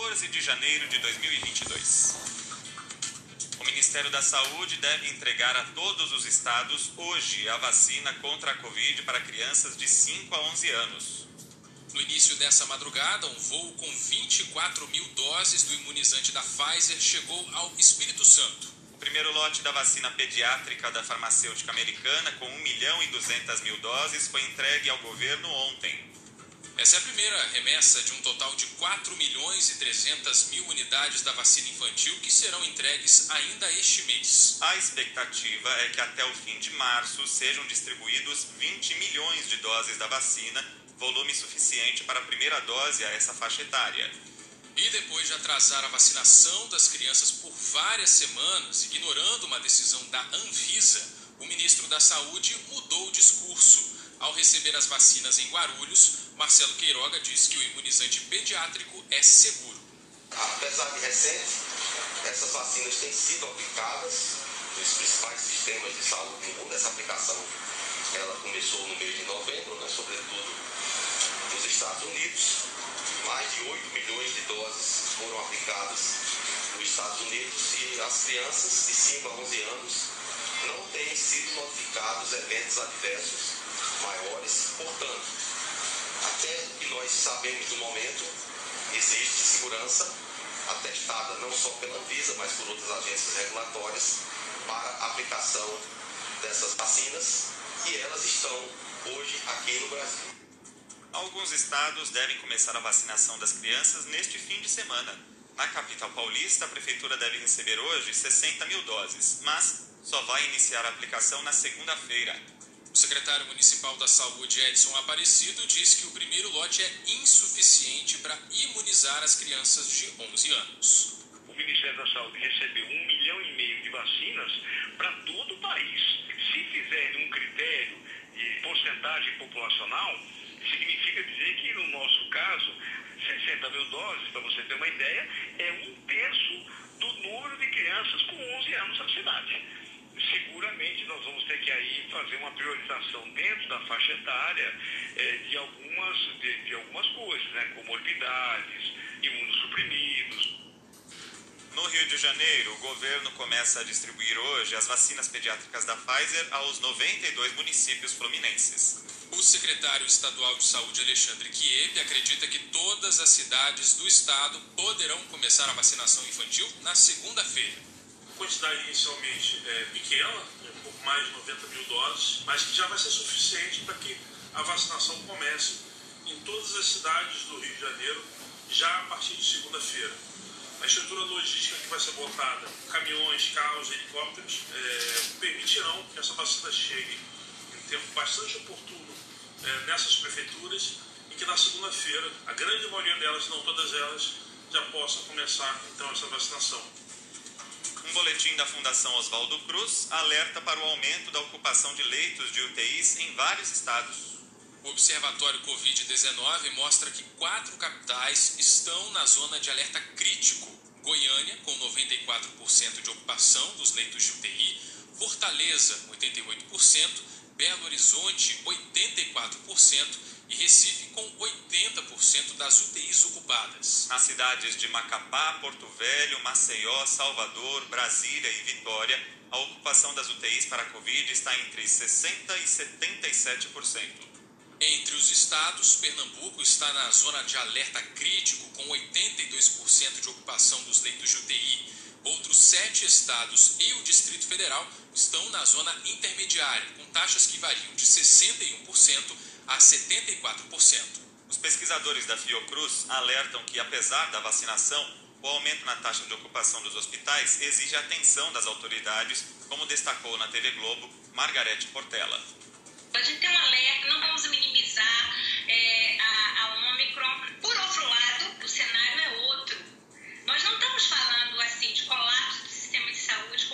14 de janeiro de 2022. O Ministério da Saúde deve entregar a todos os estados hoje a vacina contra a Covid para crianças de 5 a 11 anos. No início dessa madrugada, um voo com 24 mil doses do imunizante da Pfizer chegou ao Espírito Santo. O primeiro lote da vacina pediátrica da farmacêutica americana, com 1 milhão e 200 mil doses, foi entregue ao governo ontem. Essa é a primeira remessa de um total de 4 milhões e 300 mil unidades da vacina infantil que serão entregues ainda este mês. A expectativa é que até o fim de março sejam distribuídos 20 milhões de doses da vacina, volume suficiente para a primeira dose a essa faixa etária. E depois de atrasar a vacinação das crianças por várias semanas, ignorando uma decisão da Anvisa, o ministro da Saúde mudou o discurso. Ao receber as vacinas em Guarulhos, Marcelo Queiroga diz que o imunizante pediátrico é seguro. Apesar de recente, essas vacinas têm sido aplicadas nos principais sistemas de saúde do mundo. Essa aplicação ela começou no mês de novembro, né, sobretudo nos Estados Unidos. Mais de 8 milhões de doses foram aplicadas nos Estados Unidos e as crianças de 5 a 11 anos não têm sido notificados eventos adversos maiores. Portanto, até que nós sabemos no momento, existe segurança atestada não só pela Anvisa, mas por outras agências regulatórias para aplicação dessas vacinas e elas estão hoje aqui no Brasil. Alguns estados devem começar a vacinação das crianças neste fim de semana. Na capital paulista, a prefeitura deve receber hoje 60 mil doses, mas só vai iniciar a aplicação na segunda-feira. O secretário municipal da Saúde, Edson Aparecido, diz que o primeiro lote é insuficiente para imunizar as crianças de 11 anos. O Ministério da Saúde recebeu um milhão e meio de vacinas para todo o país. Se fizer um critério de porcentagem populacional, significa dizer que, no nosso caso, 60 mil doses, para você ter uma ideia, é um terço do número de crianças com 11 anos na cidade seguramente nós vamos ter que aí fazer uma priorização dentro da faixa etária é, de, algumas, de, de, algumas coisas, né? Comorbidades, imunossuprimidos. No Rio de Janeiro, o governo começa a distribuir hoje as vacinas pediátricas da Pfizer aos 92 municípios fluminenses. O secretário estadual de saúde, Alexandre Chieve, acredita que todas as cidades do estado poderão começar a vacinação infantil na segunda-feira quantidade inicialmente é, pequena, um pouco mais de 90 mil doses, mas que já vai ser suficiente para que a vacinação comece em todas as cidades do Rio de Janeiro já a partir de segunda-feira. A estrutura logística que vai ser botada, caminhões, carros, helicópteros, é, permitirão que essa vacina chegue em tempo bastante oportuno é, nessas prefeituras e que na segunda-feira, a grande maioria delas, não todas elas, já possa começar então essa vacinação. Um boletim da Fundação Oswaldo Cruz alerta para o aumento da ocupação de leitos de UTIs em vários estados. O Observatório Covid-19 mostra que quatro capitais estão na zona de alerta crítico. Goiânia, com 94% de ocupação dos leitos de UTI, Fortaleza, 88%, Belo Horizonte, 84% e Recife com 80% das UTIs ocupadas. Nas cidades de Macapá, Porto Velho, Maceió, Salvador, Brasília e Vitória, a ocupação das UTIs para a Covid está entre 60% e 77%. Entre os estados, Pernambuco está na zona de alerta crítico, com 82% de ocupação dos leitos de UTI. Outros sete estados e o Distrito Federal estão na zona intermediária, com taxas que variam de 61% a 74%. Os pesquisadores da Fiocruz alertam que, apesar da vacinação, o aumento na taxa de ocupação dos hospitais exige a atenção das autoridades, como destacou na TV Globo Margarete Portela. A gente tem um alerta, não vamos minimizar é, a, a Omicron. Por outro lado, o cenário é outro. Nós não estamos falando assim de colapso do sistema de saúde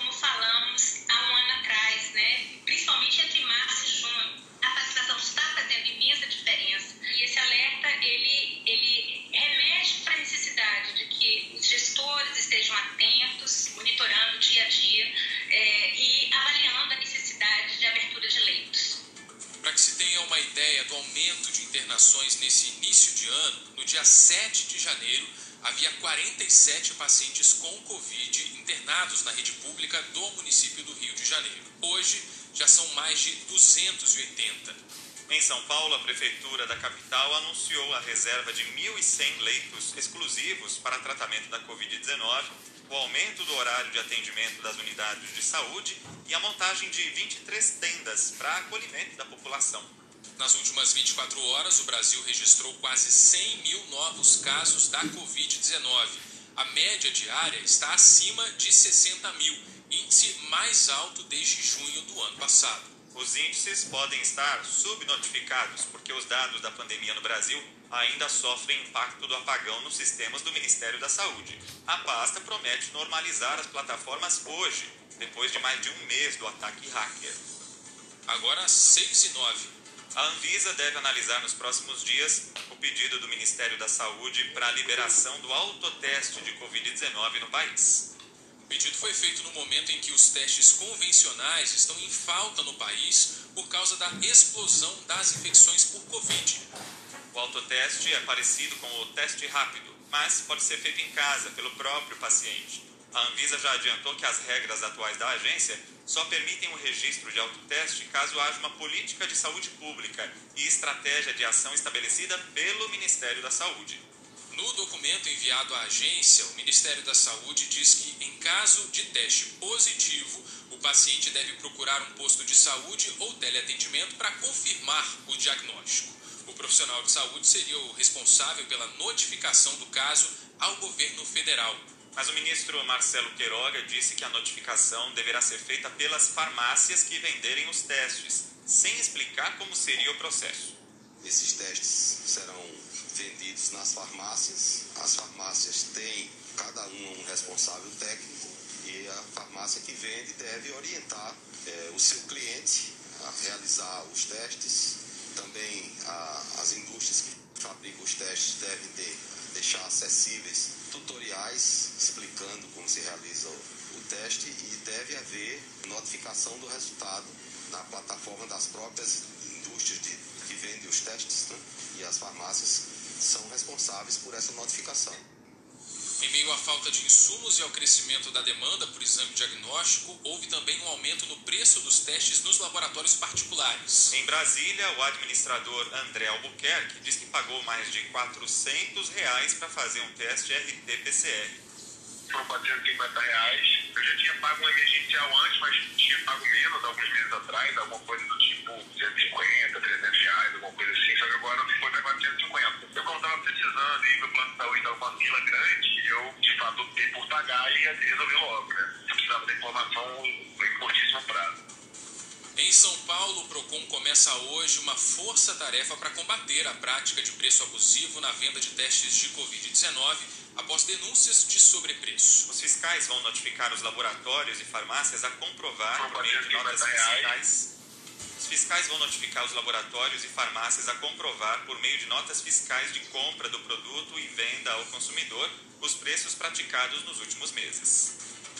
internações nesse início de ano, no dia 7 de janeiro, havia 47 pacientes com Covid internados na rede pública do município do Rio de Janeiro. Hoje, já são mais de 280. Em São Paulo, a Prefeitura da capital anunciou a reserva de 1.100 leitos exclusivos para tratamento da Covid-19, o aumento do horário de atendimento das unidades de saúde e a montagem de 23 tendas para acolhimento da população. Nas últimas 24 horas, o Brasil registrou quase 100 mil novos casos da Covid-19. A média diária está acima de 60 mil, índice mais alto desde junho do ano passado. Os índices podem estar subnotificados porque os dados da pandemia no Brasil ainda sofrem impacto do apagão nos sistemas do Ministério da Saúde. A pasta promete normalizar as plataformas hoje, depois de mais de um mês do ataque hacker. Agora 6 e 9. A Anvisa deve analisar nos próximos dias o pedido do Ministério da Saúde para a liberação do autoteste de Covid-19 no país. O pedido foi feito no momento em que os testes convencionais estão em falta no país por causa da explosão das infecções por Covid. O autoteste é parecido com o teste rápido, mas pode ser feito em casa pelo próprio paciente. A Anvisa já adiantou que as regras atuais da agência só permitem o registro de autoteste caso haja uma política de saúde pública e estratégia de ação estabelecida pelo Ministério da Saúde. No documento enviado à agência, o Ministério da Saúde diz que, em caso de teste positivo, o paciente deve procurar um posto de saúde ou teleatendimento para confirmar o diagnóstico. O profissional de saúde seria o responsável pela notificação do caso ao governo federal. Mas o ministro Marcelo Queiroga disse que a notificação deverá ser feita pelas farmácias que venderem os testes, sem explicar como seria o processo. Esses testes serão vendidos nas farmácias. As farmácias têm cada uma um responsável técnico e a farmácia que vende deve orientar é, o seu cliente a realizar os testes. Também a, as indústrias que fabricam os testes devem ter, deixar acessíveis tutoriais explicando como se realiza o, teste e deve haver notificação do resultado na plataforma das próprias indústrias de, que vendem os testes né? e as farmácias são responsáveis por essa notificação. Em meio à falta de insumos e ao crescimento da demanda por exame diagnóstico, houve também um aumento no preço dos testes nos laboratórios particulares. Em Brasília, o administrador André Albuquerque diz que pagou mais de 400 reais para fazer um teste RT-PCR. Foram 450 reais. Eu já tinha pago um emergencial antes, mas tinha pago menos alguns meses atrás, alguma coisa do tipo 150, 300 reais, alguma coisa assim. Só que agora foi para 450. Eu, como estava precisando e meu plano de saúde estava com uma fila grande, optei por pagar e resolvi logo, né? Eu precisava da informação em curtíssimo prazo. Em São Paulo, o PROCON começa hoje uma força-tarefa para combater a prática de preço abusivo na venda de testes de Covid-19 após denúncias de sobrepreço. Os fiscais vão notificar os laboratórios e farmácias a comprovar por meio de notas fiscais. Os fiscais vão notificar os laboratórios e farmácias a comprovar por meio de notas fiscais de compra do produto e venda ao consumidor os preços praticados nos últimos meses.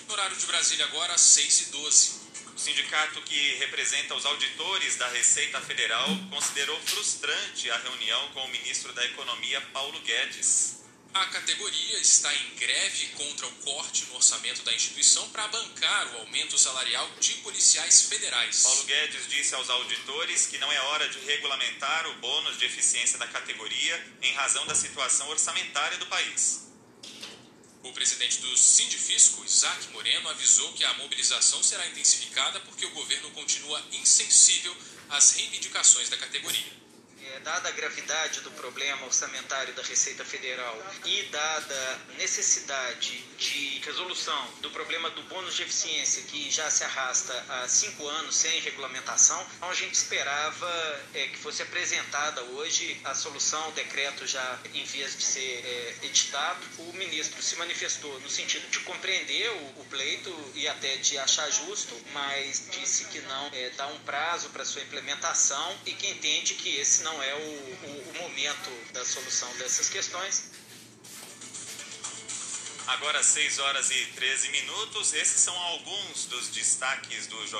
No horário de Brasília agora, 6 e 12. O sindicato que representa os auditores da Receita Federal considerou frustrante a reunião com o ministro da Economia, Paulo Guedes. A categoria está em greve contra o corte no orçamento da instituição para bancar o aumento salarial de policiais federais. Paulo Guedes disse aos auditores que não é hora de regulamentar o bônus de eficiência da categoria em razão da situação orçamentária do país. O presidente do Sindifisco, Isaac Moreno, avisou que a mobilização será intensificada porque o governo continua insensível às reivindicações da categoria. É, dada a gravidade do problema orçamentário da Receita Federal e dada necessidade de resolução do problema do bônus de eficiência, que já se arrasta há cinco anos sem regulamentação, então a gente esperava é, que fosse apresentada hoje a solução, o decreto já em vias de ser é, editado. O ministro se manifestou no sentido de compreender o, o pleito e até de achar justo, mas disse que não é, dá um prazo para sua implementação e que entende que esse não é o, o, o momento da solução dessas questões. Agora 6 horas e 13 minutos, esses são alguns dos destaques do jornal.